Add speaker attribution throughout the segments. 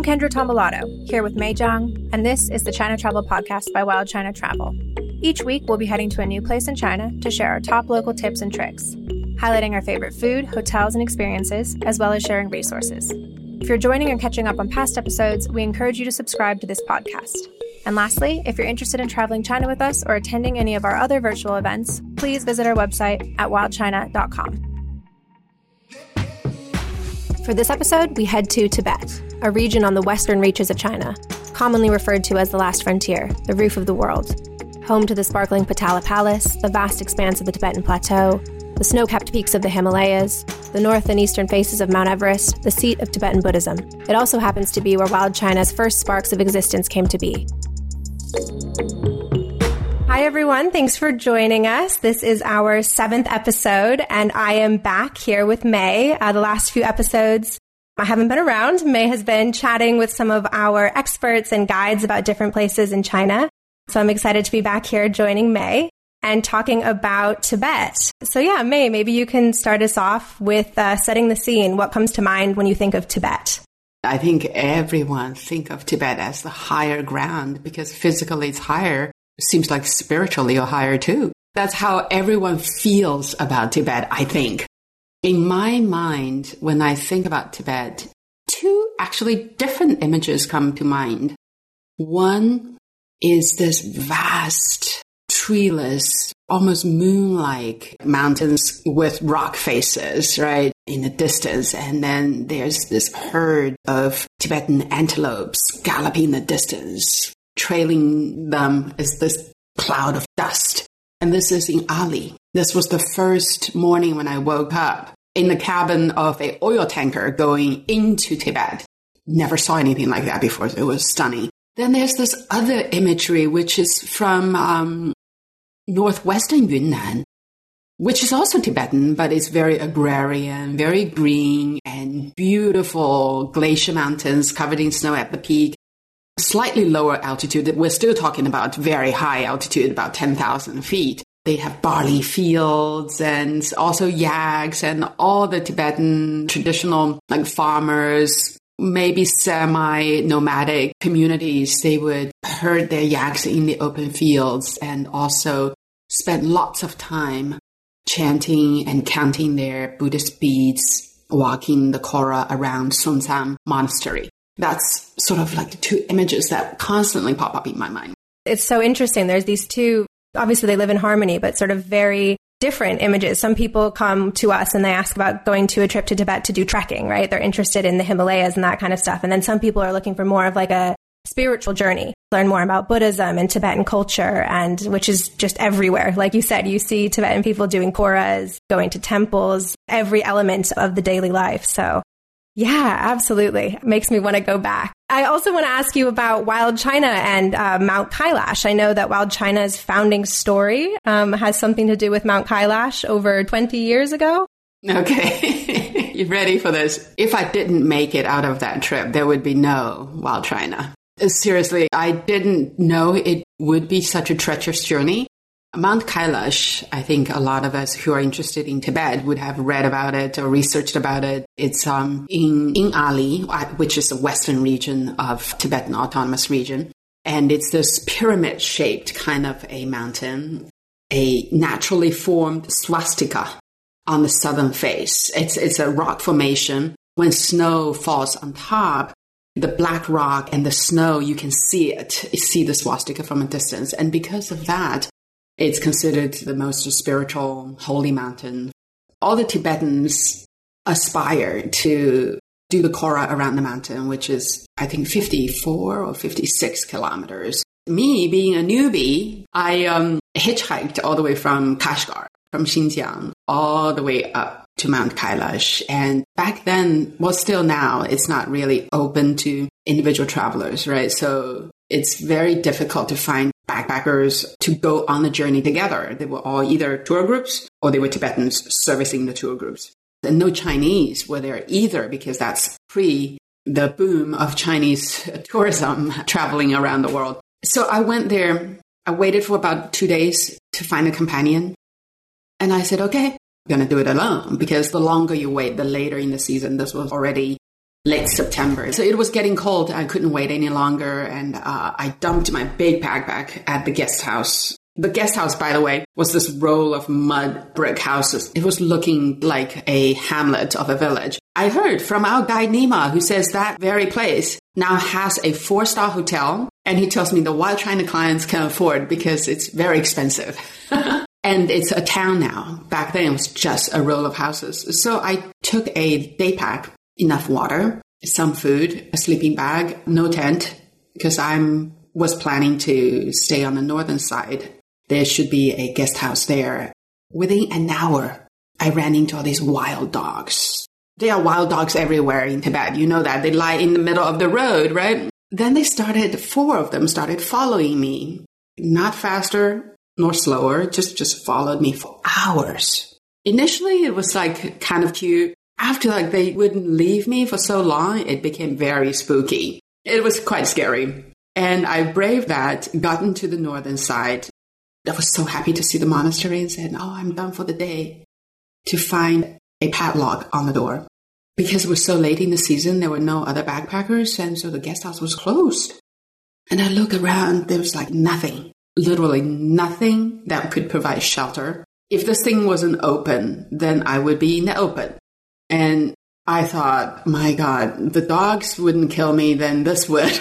Speaker 1: I'm Kendra Tombolato, here with Mei Zhang, and this is the China Travel Podcast by Wild China Travel. Each week, we'll be heading to a new place in China to share our top local tips and tricks, highlighting our favorite food, hotels, and experiences, as well as sharing resources. If you're joining or catching up on past episodes, we encourage you to subscribe to this podcast. And lastly, if you're interested in traveling China with us or attending any of our other virtual events, please visit our website at wildchina.com. For this episode, we head to Tibet, a region on the western reaches of China, commonly referred to as the last frontier, the roof of the world. Home to the sparkling Potala Palace, the vast expanse of the Tibetan Plateau, the snow capped peaks of the Himalayas, the north and eastern faces of Mount Everest, the seat of Tibetan Buddhism. It also happens to be where Wild China's first sparks of existence came to be. Hi, everyone. Thanks for joining us. This is our seventh episode, and I am back here with Mei. Uh, the last few episodes, I haven't been around. Mei has been chatting with some of our experts and guides about different places in China. So I'm excited to be back here joining Mei and talking about Tibet. So yeah, Mei, maybe you can start us off with uh, setting the scene. What comes to mind when you think of Tibet?
Speaker 2: I think everyone think of Tibet as the higher ground because physically it's higher. It seems like spiritually you're higher too. That's how everyone feels about Tibet, I think. In my mind, when I think about Tibet, two actually different images come to mind. One is this vast, treeless, almost moon-like mountains with rock faces, right? In the distance. And then there's this herd of Tibetan antelopes galloping in the distance. Trailing them is this cloud of dust. And this is in Ali. This was the first morning when I woke up in the cabin of a oil tanker going into Tibet. Never saw anything like that before. It was stunning. Then there's this other imagery, which is from um, northwestern Yunnan, which is also Tibetan, but it's very agrarian, very green, and beautiful glacier mountains covered in snow at the peak. Slightly lower altitude. We're still talking about very high altitude, about 10,000 feet. They have barley fields and also yaks and all the Tibetan traditional like farmers, maybe semi nomadic communities. They would herd their yaks in the open fields and also spend lots of time chanting and counting their Buddhist beads, walking the Kora around Sonsam Monastery. That's sort of like the two images that constantly pop up in my mind.
Speaker 1: It's so interesting. There's these two, obviously they live in harmony, but sort of very different images. Some people come to us and they ask about going to a trip to Tibet to do trekking, right? They're interested in the Himalayas and that kind of stuff. And then some people are looking for more of like a spiritual journey, learn more about Buddhism and Tibetan culture, and which is just everywhere. Like you said, you see Tibetan people doing koras, going to temples, every element of the daily life. So yeah, absolutely. It makes me want to go back. I also want to ask you about Wild China and uh, Mount Kailash. I know that Wild China's founding story um, has something to do with Mount Kailash over 20 years ago.
Speaker 2: Okay. you ready for this? If I didn't make it out of that trip, there would be no Wild China. Seriously, I didn't know it would be such a treacherous journey. Mount Kailash, I think a lot of us who are interested in Tibet would have read about it or researched about it. It's um, in, in Ali, uh, which is the western region of Tibetan Autonomous Region. And it's this pyramid shaped kind of a mountain, a naturally formed swastika on the southern face. It's, it's a rock formation. When snow falls on top, the black rock and the snow, you can see it, you see the swastika from a distance. And because of that, it's considered the most spiritual holy mountain. All the Tibetans aspire to do the Kora around the mountain, which is, I think, 54 or 56 kilometers. Me being a newbie, I um, hitchhiked all the way from Kashgar, from Xinjiang, all the way up to Mount Kailash. And back then, well, still now, it's not really open to individual travelers, right? So it's very difficult to find backpackers to go on the journey together. They were all either tour groups or they were Tibetans servicing the tour groups. And no Chinese were there either because that's pre the boom of Chinese tourism traveling around the world. So I went there. I waited for about two days to find a companion. And I said, okay, I'm going to do it alone because the longer you wait, the later in the season, this was already late September. So it was getting cold. I couldn't wait any longer. And uh, I dumped my big backpack at the guest house. The guest house, by the way, was this row of mud brick houses. It was looking like a hamlet of a village. I heard from our guide Nima, who says that very place now has a four star hotel. And he tells me the Wild China clients can afford because it's very expensive. and it's a town now. Back then it was just a row of houses. So I took a day pack enough water, some food, a sleeping bag, no tent, because I'm was planning to stay on the northern side. There should be a guest house there. Within an hour, I ran into all these wild dogs. There are wild dogs everywhere in Tibet. You know that. They lie in the middle of the road, right? Then they started, four of them started following me. Not faster nor slower, just, just followed me for hours. Initially, it was like kind of cute after like they wouldn't leave me for so long, it became very spooky. It was quite scary. And I braved that, got into the northern side. I was so happy to see the monastery and said, Oh, I'm done for the day. To find a padlock on the door. Because it was so late in the season, there were no other backpackers, and so the guest house was closed. And I look around, there was like nothing, literally nothing that could provide shelter. If this thing wasn't open, then I would be in the open. And I thought, my God, the dogs wouldn't kill me, then this would.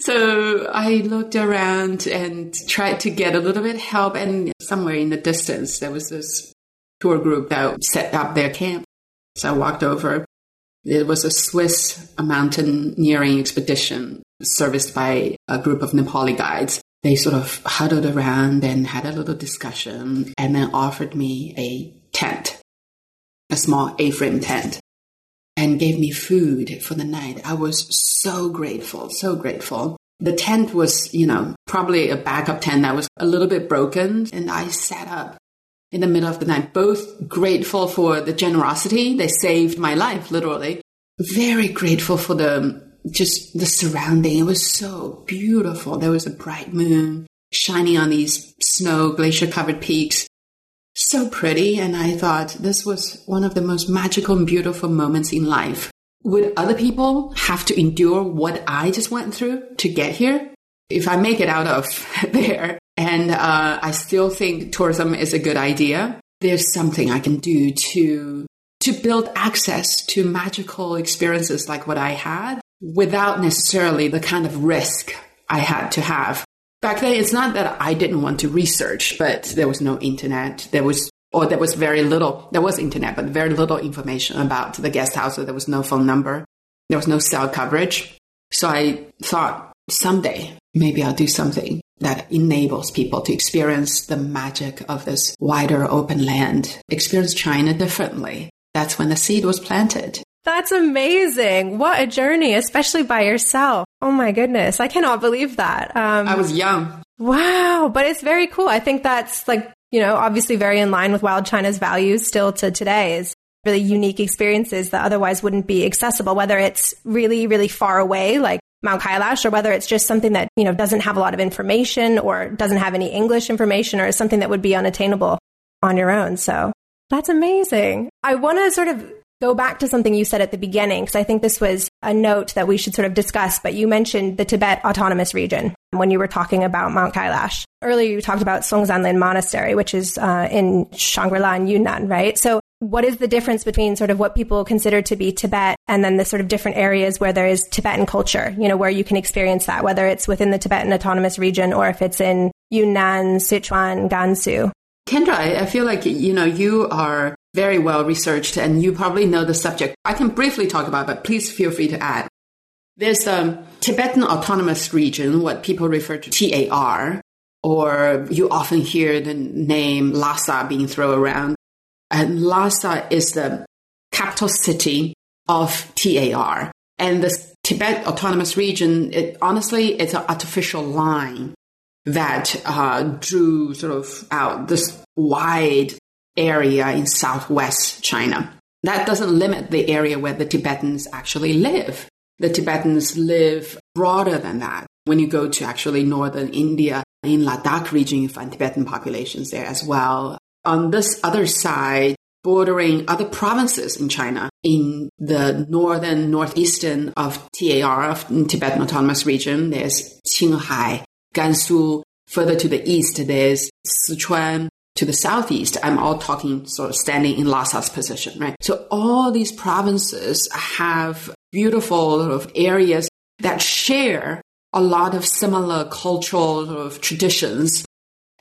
Speaker 2: so I looked around and tried to get a little bit help. And somewhere in the distance, there was this tour group that set up their camp. So I walked over. It was a Swiss mountaineering expedition serviced by a group of Nepali guides. They sort of huddled around and had a little discussion and then offered me a tent, a small A-frame tent, and gave me food for the night. I was so grateful, so grateful. The tent was, you know, probably a backup tent that was a little bit broken, and I sat up in the middle of the night, both grateful for the generosity. They saved my life, literally. Very grateful for the just the surrounding. It was so beautiful. There was a bright moon shining on these snow glacier covered peaks so pretty. And I thought this was one of the most magical and beautiful moments in life. Would other people have to endure what I just went through to get here? If I make it out of there and uh, I still think tourism is a good idea, there's something I can do to to build access to magical experiences like what I had without necessarily the kind of risk I had to have back then it's not that I didn't want to research, but there was no internet. There was or there was very little. There was internet, but very little information about the guest house. So there was no phone number. There was no cell coverage. So I thought someday maybe I'll do something that enables people to experience the magic of this wider open land, experience China differently. That's when the seed was planted.
Speaker 1: That's amazing. What a journey, especially by yourself. Oh my goodness. I cannot believe that.
Speaker 2: Um, I was young.
Speaker 1: Wow. But it's very cool. I think that's like, you know, obviously very in line with Wild China's values still to today is really unique experiences that otherwise wouldn't be accessible, whether it's really, really far away, like Mount Kailash, or whether it's just something that, you know, doesn't have a lot of information or doesn't have any English information or is something that would be unattainable on your own. So that's amazing. I want to sort of go back to something you said at the beginning, because I think this was a note that we should sort of discuss, but you mentioned the Tibet Autonomous Region when you were talking about Mount Kailash. Earlier, you talked about Songzanlin Monastery, which is uh, in Shangri-La in Yunnan, right? So what is the difference between sort of what people consider to be Tibet and then the sort of different areas where there is Tibetan culture, you know, where you can experience that, whether it's within the Tibetan Autonomous Region or if it's in Yunnan, Sichuan, Gansu?
Speaker 2: Kendra, I feel like, you know, you are very well researched and you probably know the subject. I can briefly talk about, but please feel free to add. There's the Tibetan Autonomous Region, what people refer to TAR, or you often hear the name Lhasa being thrown around. And Lhasa is the capital city of TAR. And the Tibet Autonomous Region, it, honestly, it's an artificial line that uh, drew sort of out this wide area in southwest China. That doesn't limit the area where the Tibetans actually live. The Tibetans live broader than that. When you go to actually northern India, in Ladakh region, you find Tibetan populations there as well. On this other side, bordering other provinces in China in the northern, northeastern of TAR, of Tibetan Autonomous Region. There's Qinghai, Gansu. Further to the east, there's Sichuan. To the southeast, I'm all talking sort of standing in Lhasa's position, right? So all these provinces have beautiful sort of areas that share a lot of similar cultural sort of traditions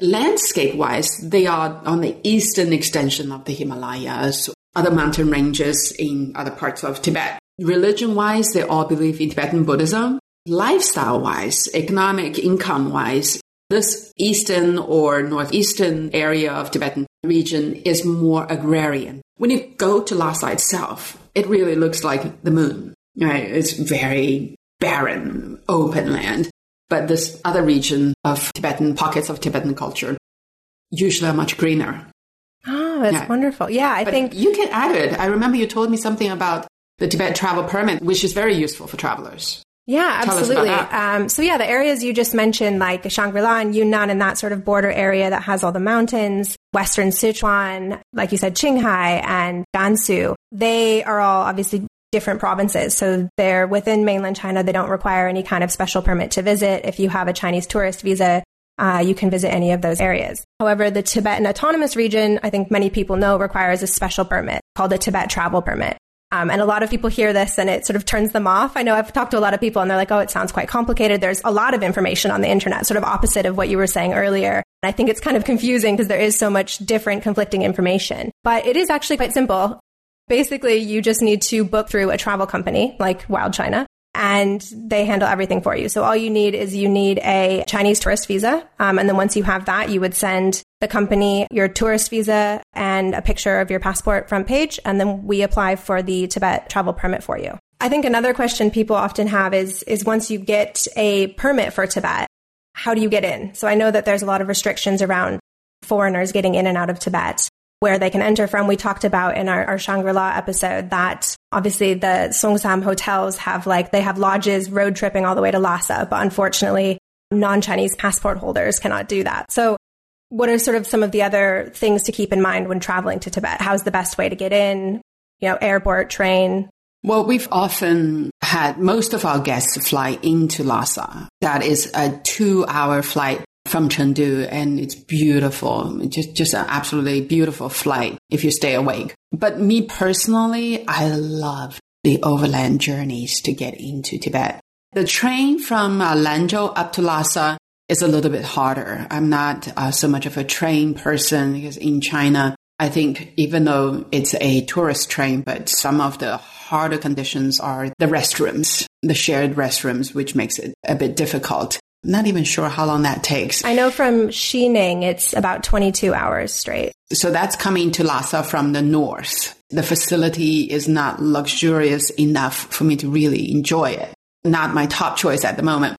Speaker 2: Landscape wise, they are on the eastern extension of the Himalayas, other mountain ranges in other parts of Tibet. Religion wise, they all believe in Tibetan Buddhism. Lifestyle wise, economic income wise, this eastern or northeastern area of Tibetan region is more agrarian. When you go to Lhasa itself, it really looks like the moon. Right? It's very barren, open land. But this other region of Tibetan pockets of Tibetan culture usually are much greener.
Speaker 1: Oh, that's yeah. wonderful. Yeah, I
Speaker 2: but
Speaker 1: think
Speaker 2: you can add it. I remember you told me something about the Tibet travel permit, which is very useful for travelers.
Speaker 1: Yeah, absolutely. Um, so yeah, the areas you just mentioned, like Shangri-La and Yunnan and that sort of border area that has all the mountains, Western Sichuan, like you said, Qinghai and Gansu, they are all obviously different provinces. So they're within mainland China. They don't require any kind of special permit to visit. If you have a Chinese tourist visa, uh, you can visit any of those areas. However, the Tibetan Autonomous Region, I think many people know, requires a special permit called a Tibet Travel Permit. Um, and a lot of people hear this and it sort of turns them off. I know I've talked to a lot of people and they're like, oh, it sounds quite complicated. There's a lot of information on the internet, sort of opposite of what you were saying earlier. I think it's kind of confusing because there is so much different conflicting information. But it is actually quite simple. Basically, you just need to book through a travel company like Wild China and they handle everything for you. So all you need is you need a Chinese tourist visa. Um, and then once you have that, you would send the company your tourist visa and a picture of your passport front page. And then we apply for the Tibet travel permit for you. I think another question people often have is, is once you get a permit for Tibet, how do you get in? So I know that there's a lot of restrictions around foreigners getting in and out of Tibet where they can enter from. We talked about in our, our Shangri-La episode that obviously the Songtsam hotels have like, they have lodges road tripping all the way to Lhasa, but unfortunately non-Chinese passport holders cannot do that. So what are sort of some of the other things to keep in mind when traveling to Tibet? How's the best way to get in? You know, airport, train?
Speaker 2: Well, we've often had most of our guests fly into Lhasa. That is a two hour flight from Chengdu and it's beautiful. Just, just an absolutely beautiful flight if you stay awake. But me personally, I love the overland journeys to get into Tibet. The train from uh, Lanzhou up to Lhasa is a little bit harder. I'm not uh, so much of a train person because in China, I think even though it's a tourist train, but some of the harder conditions are the restrooms, the shared restrooms, which makes it a bit difficult not even sure how long that takes.
Speaker 1: I know from Xining, it's about 22 hours straight.
Speaker 2: So that's coming to Lhasa from the north. The facility is not luxurious enough for me to really enjoy it. Not my top choice at the moment.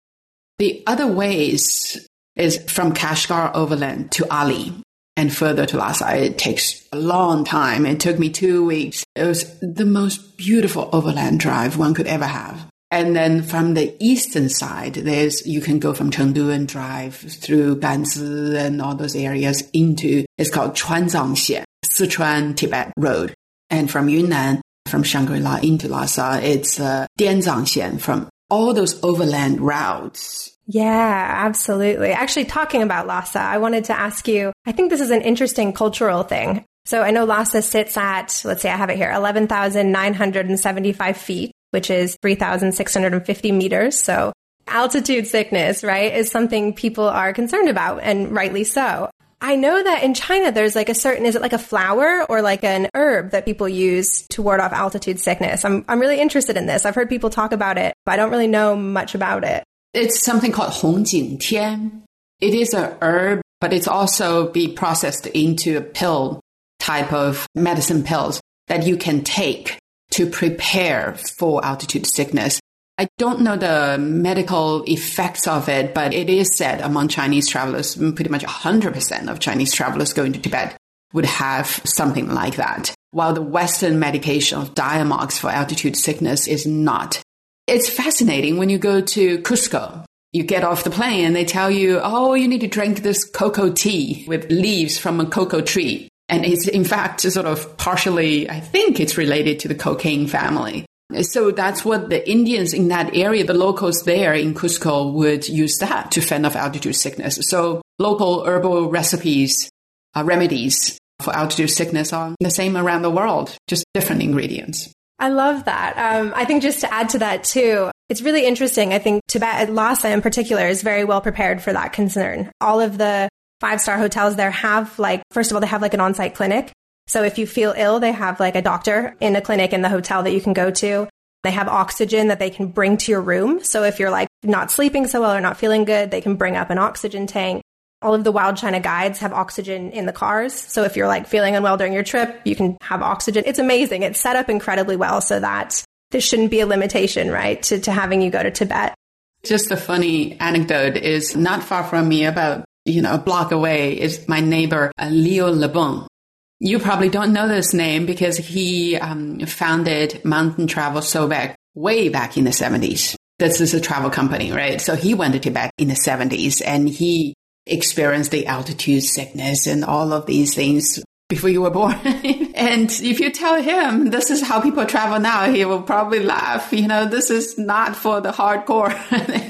Speaker 2: The other ways is from Kashgar overland to Ali and further to Lhasa. It takes a long time. It took me two weeks. It was the most beautiful overland drive one could ever have. And then from the eastern side, there's, you can go from Chengdu and drive through Ganzi and all those areas into, it's called Chuanzangxian, Sichuan Tibet Road. And from Yunnan, from Shangri-La into Lhasa, it's uh, Dianzangxian from all those overland routes.
Speaker 1: Yeah, absolutely. Actually, talking about Lhasa, I wanted to ask you, I think this is an interesting cultural thing. So I know Lhasa sits at, let's say I have it here, 11,975 feet which is 3,650 meters. So altitude sickness, right, is something people are concerned about and rightly so. I know that in China, there's like a certain, is it like a flower or like an herb that people use to ward off altitude sickness? I'm, I'm really interested in this. I've heard people talk about it, but I don't really know much about it.
Speaker 2: It's something called Hongjingtian. It is a herb, but it's also be processed into a pill type of medicine pills that you can take to prepare for altitude sickness. I don't know the medical effects of it, but it is said among Chinese travelers, pretty much 100% of Chinese travelers going to Tibet would have something like that. While the Western medication of Diamox for altitude sickness is not. It's fascinating when you go to Cusco. You get off the plane and they tell you, oh, you need to drink this coca tea with leaves from a coca tree. And it's in fact sort of partially, I think it's related to the cocaine family. So that's what the Indians in that area, the locals there in Cusco would use that to fend off altitude sickness. So local herbal recipes, uh, remedies for altitude sickness are the same around the world, just different ingredients.
Speaker 1: I love that. Um, I think just to add to that too, it's really interesting. I think Tibet, Lhasa in particular, is very well prepared for that concern. All of the five star hotels there have like, first of all, they have like an on site clinic. So if you feel ill, they have like a doctor in a clinic in the hotel that you can go to. They have oxygen that they can bring to your room. So if you're like not sleeping so well or not feeling good, they can bring up an oxygen tank. All of the Wild China guides have oxygen in the cars. So if you're like feeling unwell during your trip, you can have oxygen. It's amazing. It's set up incredibly well so that this shouldn't be a limitation, right, to, to having you go to Tibet.
Speaker 2: Just a funny anecdote is not far from me, about, you know, a block away is my neighbor, uh, Leo Le Bon. You probably don't know this name because he um, founded Mountain Travel Sobek way back in the 70s. This is a travel company, right? So he went to Tibet in the 70s and he experienced the altitude sickness and all of these things before you were born. and if you tell him this is how people travel now, he will probably laugh. You know, this is not for the hardcore.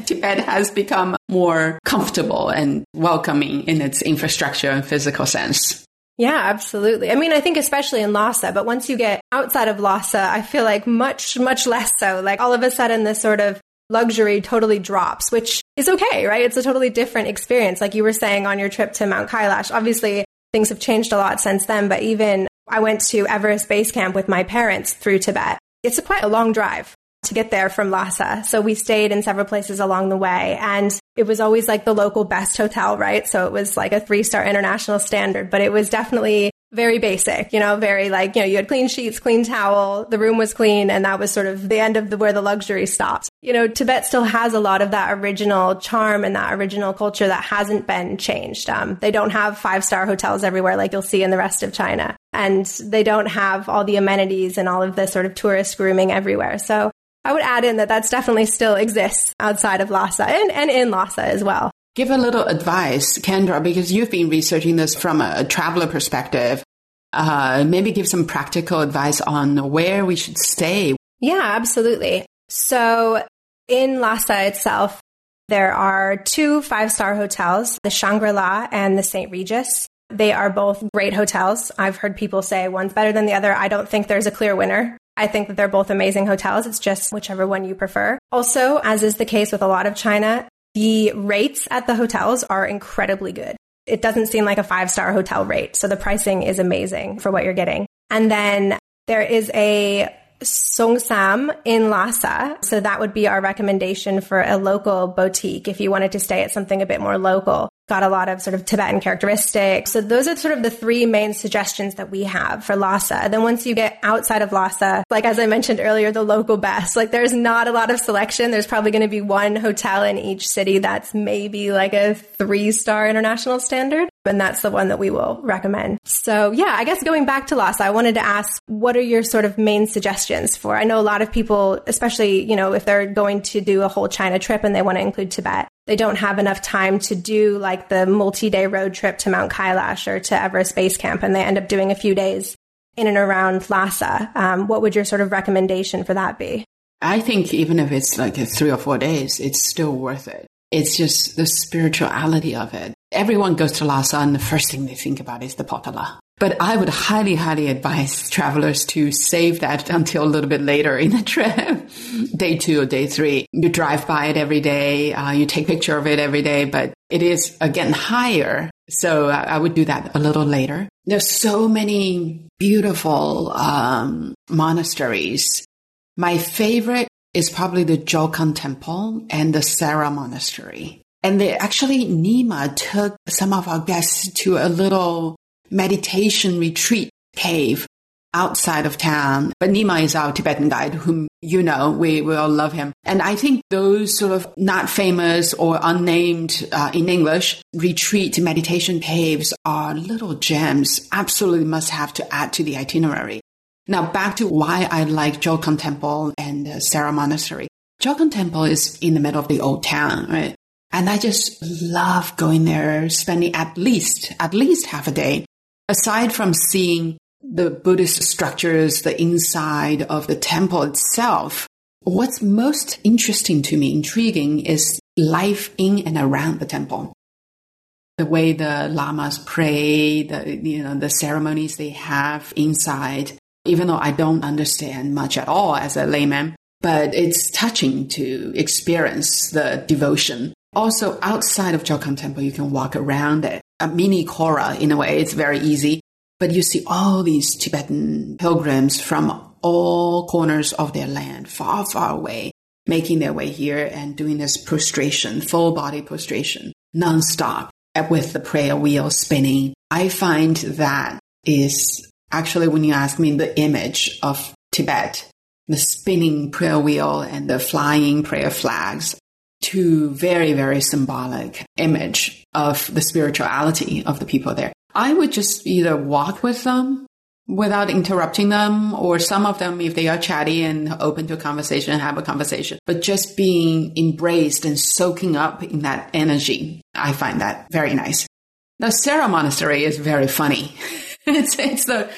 Speaker 2: Tibet has become more comfortable and welcoming in its infrastructure and physical sense.
Speaker 1: Yeah, absolutely. I mean, I think especially in Lhasa, but once you get outside of Lhasa, I feel like much, much less so. Like all of a sudden, this sort of luxury totally drops, which is okay, right? It's a totally different experience. Like you were saying on your trip to Mount Kailash, obviously things have changed a lot since then, but even I went to Everest Base Camp with my parents through Tibet. It's a quite a long drive to get there from Lhasa. So we stayed in several places along the way and it was always like the local best hotel, right? So it was like a three star international standard, but it was definitely very basic, you know, very like, you know, you had clean sheets, clean towel, the room was clean, and that was sort of the end of the, where the luxury stopped. You know, Tibet still has a lot of that original charm and that original culture that hasn't been changed. Um, they don't have five star hotels everywhere like you'll see in the rest of China. And they don't have all the amenities and all of the sort of tourist grooming everywhere. So I would add in that that's definitely still exists outside of Lhasa and, and in Lhasa as well.
Speaker 2: Give a little advice, Kendra, because you've been researching this from a, traveler perspective. Uh, maybe give some practical advice on where we should stay.
Speaker 1: Yeah, absolutely. So in Lhasa itself, there are two five star hotels, the Shangri La and the St. Regis. They are both great hotels. I've heard people say one's better than the other. I don't think there's a clear winner. I think that they're both amazing hotels. It's just whichever one you prefer. Also, as is the case with a lot of China, the rates at the hotels are incredibly good. It doesn't seem like a five star hotel rate. So the pricing is amazing for what you're getting. And then there is a Songtsam in Lhasa. So that would be our recommendation for a local boutique if you wanted to stay at something a bit more local got a lot of sort of Tibetan characteristics. So those are sort of the three main suggestions that we have for Lhasa. Then once you get outside of Lhasa, like as I mentioned earlier, the local best, like there's not a lot of selection. There's probably going to be one hotel in each city that's maybe like a three star international standard. And that's the one that we will recommend. So yeah, I guess going back to Lhasa, I wanted to ask, what are your sort of main suggestions for? I know a lot of people, especially, you know, if they're going to do a whole China trip and they want to include Tibet, they don't have enough time to do like the multi-day road trip to Mount Kailash or to Everest Base Camp, and they end up doing a few days in and around Lhasa. Um, what would your sort of recommendation for that be?
Speaker 2: I think even if it's like three or four days, it's still worth it. It's just the spirituality of it. Everyone goes to Lhasa and the first thing they think about is the Potala. But I would highly, highly advise travelers to save that until a little bit later in the trip, day two or day three. You drive by it every day, uh, you take picture of it every day, but it is again higher. So uh, I would do that a little later. There's so many beautiful um, monasteries. My favorite is probably the Jokhang Temple and the Sera Monastery. And they actually, Nima took some of our guests to a little meditation retreat cave outside of town. But Nima is our Tibetan guide, whom you know, we, we all love him. And I think those sort of not famous or unnamed uh, in English retreat meditation caves are little gems, absolutely must have to add to the itinerary. Now back to why I like Jokhang Temple and uh, Sera Monastery. Jokhang Temple is in the middle of the old town, right? And I just love going there, spending at least, at least half a day aside from seeing the Buddhist structures, the inside of the temple itself, what's most interesting to me, intriguing, is life in and around the temple. The way the lamas pray, the, you know, the ceremonies they have inside, even though I don't understand much at all as a layman, but it's touching to experience the devotion. Also, outside of Jokhang Temple, you can walk around it. A mini Kora in a way. It's very easy. But you see all these Tibetan pilgrims from all corners of their land, far, far away, making their way here and doing this prostration, full body prostration, nonstop with the prayer wheel spinning. I find that is actually, when you ask me, the image of Tibet, the spinning prayer wheel and the flying prayer flags, two very, very symbolic image of the spirituality of the people there. I would just either walk with them without interrupting them, or some of them, if they are chatty and open to a conversation, have a conversation, but just being embraced and soaking up in that energy. I find that very nice. The Sera Monastery is very funny. it's, it's the,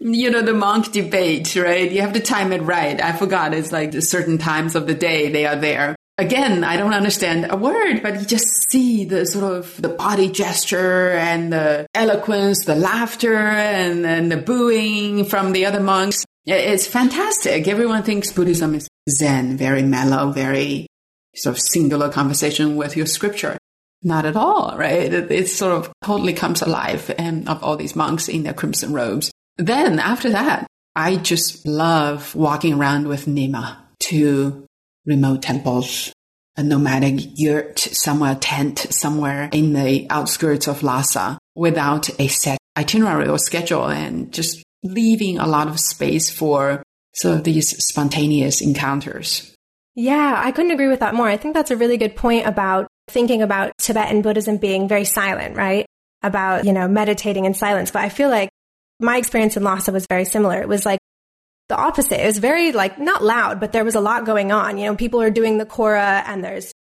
Speaker 2: you know, the monk debate, right? You have to time it right. I forgot. It's like certain times of the day they are there again, I don't understand a word, but you just see the sort of the body gesture and the eloquence, the laughter and, and the booing from the other monks. It's fantastic. Everyone thinks Buddhism is Zen, very mellow, very sort of singular conversation with your scripture. Not at all, right? It, it sort of totally comes alive and of all these monks in their crimson robes. Then after that, I just love walking around with Nima to remote temples, a nomadic yurt, somewhere tent, somewhere in the outskirts of Lhasa without a set itinerary or schedule and just leaving a lot of space for sort of these spontaneous encounters.
Speaker 1: Yeah, I couldn't agree with that more. I think that's a really good point about thinking about Tibetan Buddhism being very silent, right? About, you know, meditating in silence. But I feel like my experience in Lhasa was very similar. It was like the opposite. It was very like not loud, but there was a lot going on. You know, people are doing the Kora and there's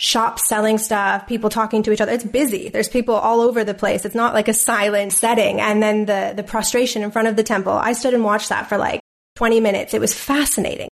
Speaker 1: shops selling stuff, people talking to each other. It's busy. There's people all over the place. It's not like a silent setting. And then the, the prostration in front of the temple. I stood and watched that for like 20 minutes. It was fascinating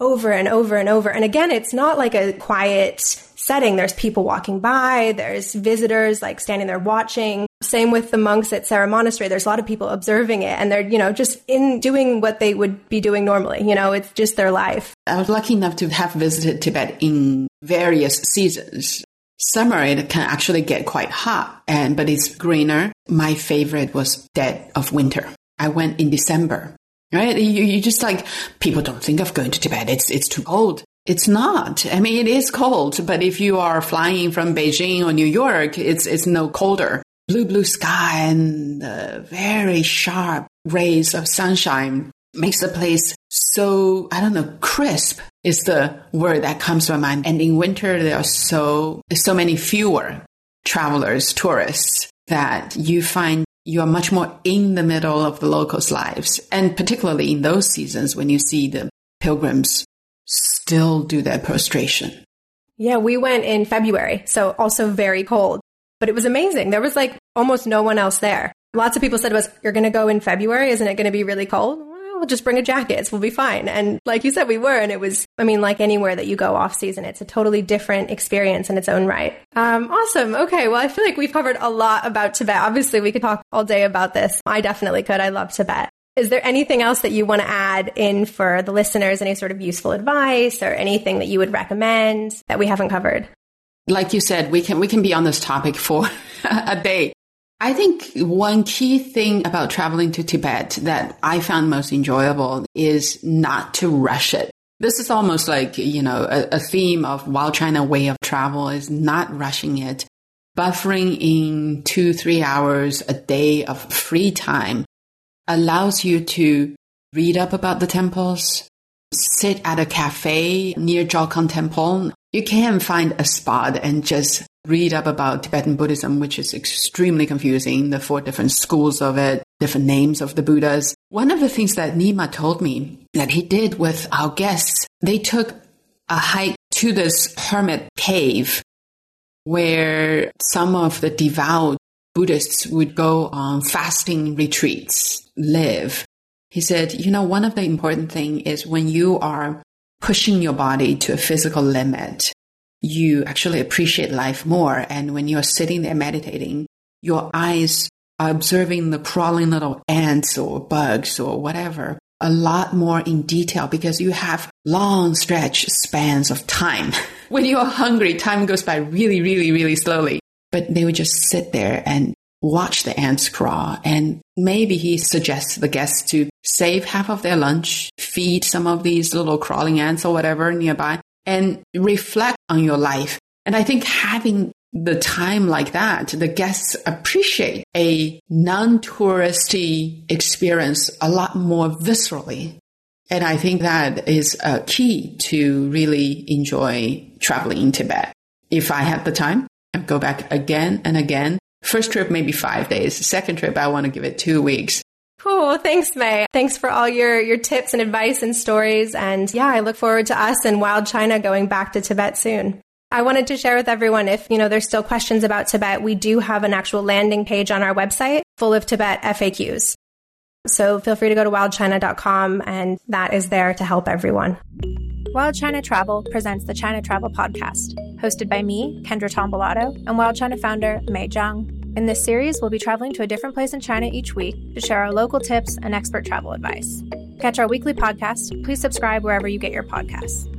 Speaker 1: over and over and over. And again, it's not like a quiet setting. There's people walking by. There's visitors like standing there watching. Same with the monks at Sera Monastery. There's a lot of people observing it and they're, you know, just in doing what they would be doing normally. You know, it's just their life.
Speaker 2: I was lucky enough to have visited Tibet in various seasons. Summer, it can actually get quite hot and, but it's greener. My favorite was dead of winter. I went in December right? You, you just like, people don't think of going to Tibet. It's, it's too cold. It's not. I mean, it is cold, but if you are flying from Beijing or New York, it's, it's no colder. Blue, blue sky and the very sharp rays of sunshine makes the place so, I don't know, crisp is the word that comes to my mind. And in winter, there are so, so many fewer travelers, tourists that you find you are much more in the middle of the locals' lives. And particularly in those seasons when you see the pilgrims still do their prostration.
Speaker 1: Yeah, we went in February, so also very cold, but it was amazing. There was like almost no one else there. Lots of people said to us, You're going to go in February? Isn't it going to be really cold? we'll just bring a jacket. It's we'll be fine. And like you said, we were. And it was, I mean, like anywhere that you go off season, it's a totally different experience in its own right. Um, awesome. Okay. Well, I feel like we've covered a lot about Tibet. Obviously, we could talk all day about this. I definitely could. I love Tibet. Is there anything else that you want to add in for the listeners? Any sort of useful advice or anything that you would recommend that we haven't covered?
Speaker 2: Like you said, we can we can be on this topic for a day. I think one key thing about traveling to Tibet that I found most enjoyable is not to rush it. This is almost like, you know, a, a theme of Wild China way of travel is not rushing it, buffering in two, three hours a day of free time allows you to read up about the temples, sit at a cafe near Jokhang Temple. You can find a spot and just read up about Tibetan Buddhism, which is extremely confusing, the four different schools of it, different names of the Buddhas. One of the things that Nima told me that he did with our guests, they took a hike to this hermit cave where some of the devout Buddhists would go on fasting retreats, live. He said, you know, one of the important thing is when you are pushing your body to a physical limit, you actually appreciate life more. And when you're sitting there meditating, your eyes are observing the crawling little ants or bugs or whatever a lot more in detail because you have long stretch spans of time. when you're hungry, time goes by really, really, really slowly. But they would just sit there and watch the ants crawl. And maybe he suggests the guests to save half of their lunch, feed some of these little crawling ants or whatever nearby, and reflect on your life. And I think having the time like that, the guests appreciate a non-touristy experience a lot more viscerally. And I think that is a key to really enjoy traveling in Tibet. If I had the time, I'd go back again and again. First trip, maybe five days. Second trip, I want to give it two weeks.
Speaker 1: Cool. Thanks, Mei. Thanks for all your, your tips and advice and stories. And yeah, I look forward to us and Wild China going back to Tibet soon. I wanted to share with everyone if, you know, there's still questions about Tibet, we do have an actual landing page on our website full of Tibet FAQs. So feel free to go to wildchina.com and that is there to help everyone. Wild China Travel presents the China Travel Podcast, hosted by me, Kendra Tombolato, and Wild China founder Mei Zhang. In this series, we'll be traveling to a different place in China each week to share our local tips and expert travel advice. Catch our weekly podcast. Please subscribe wherever you get your podcasts.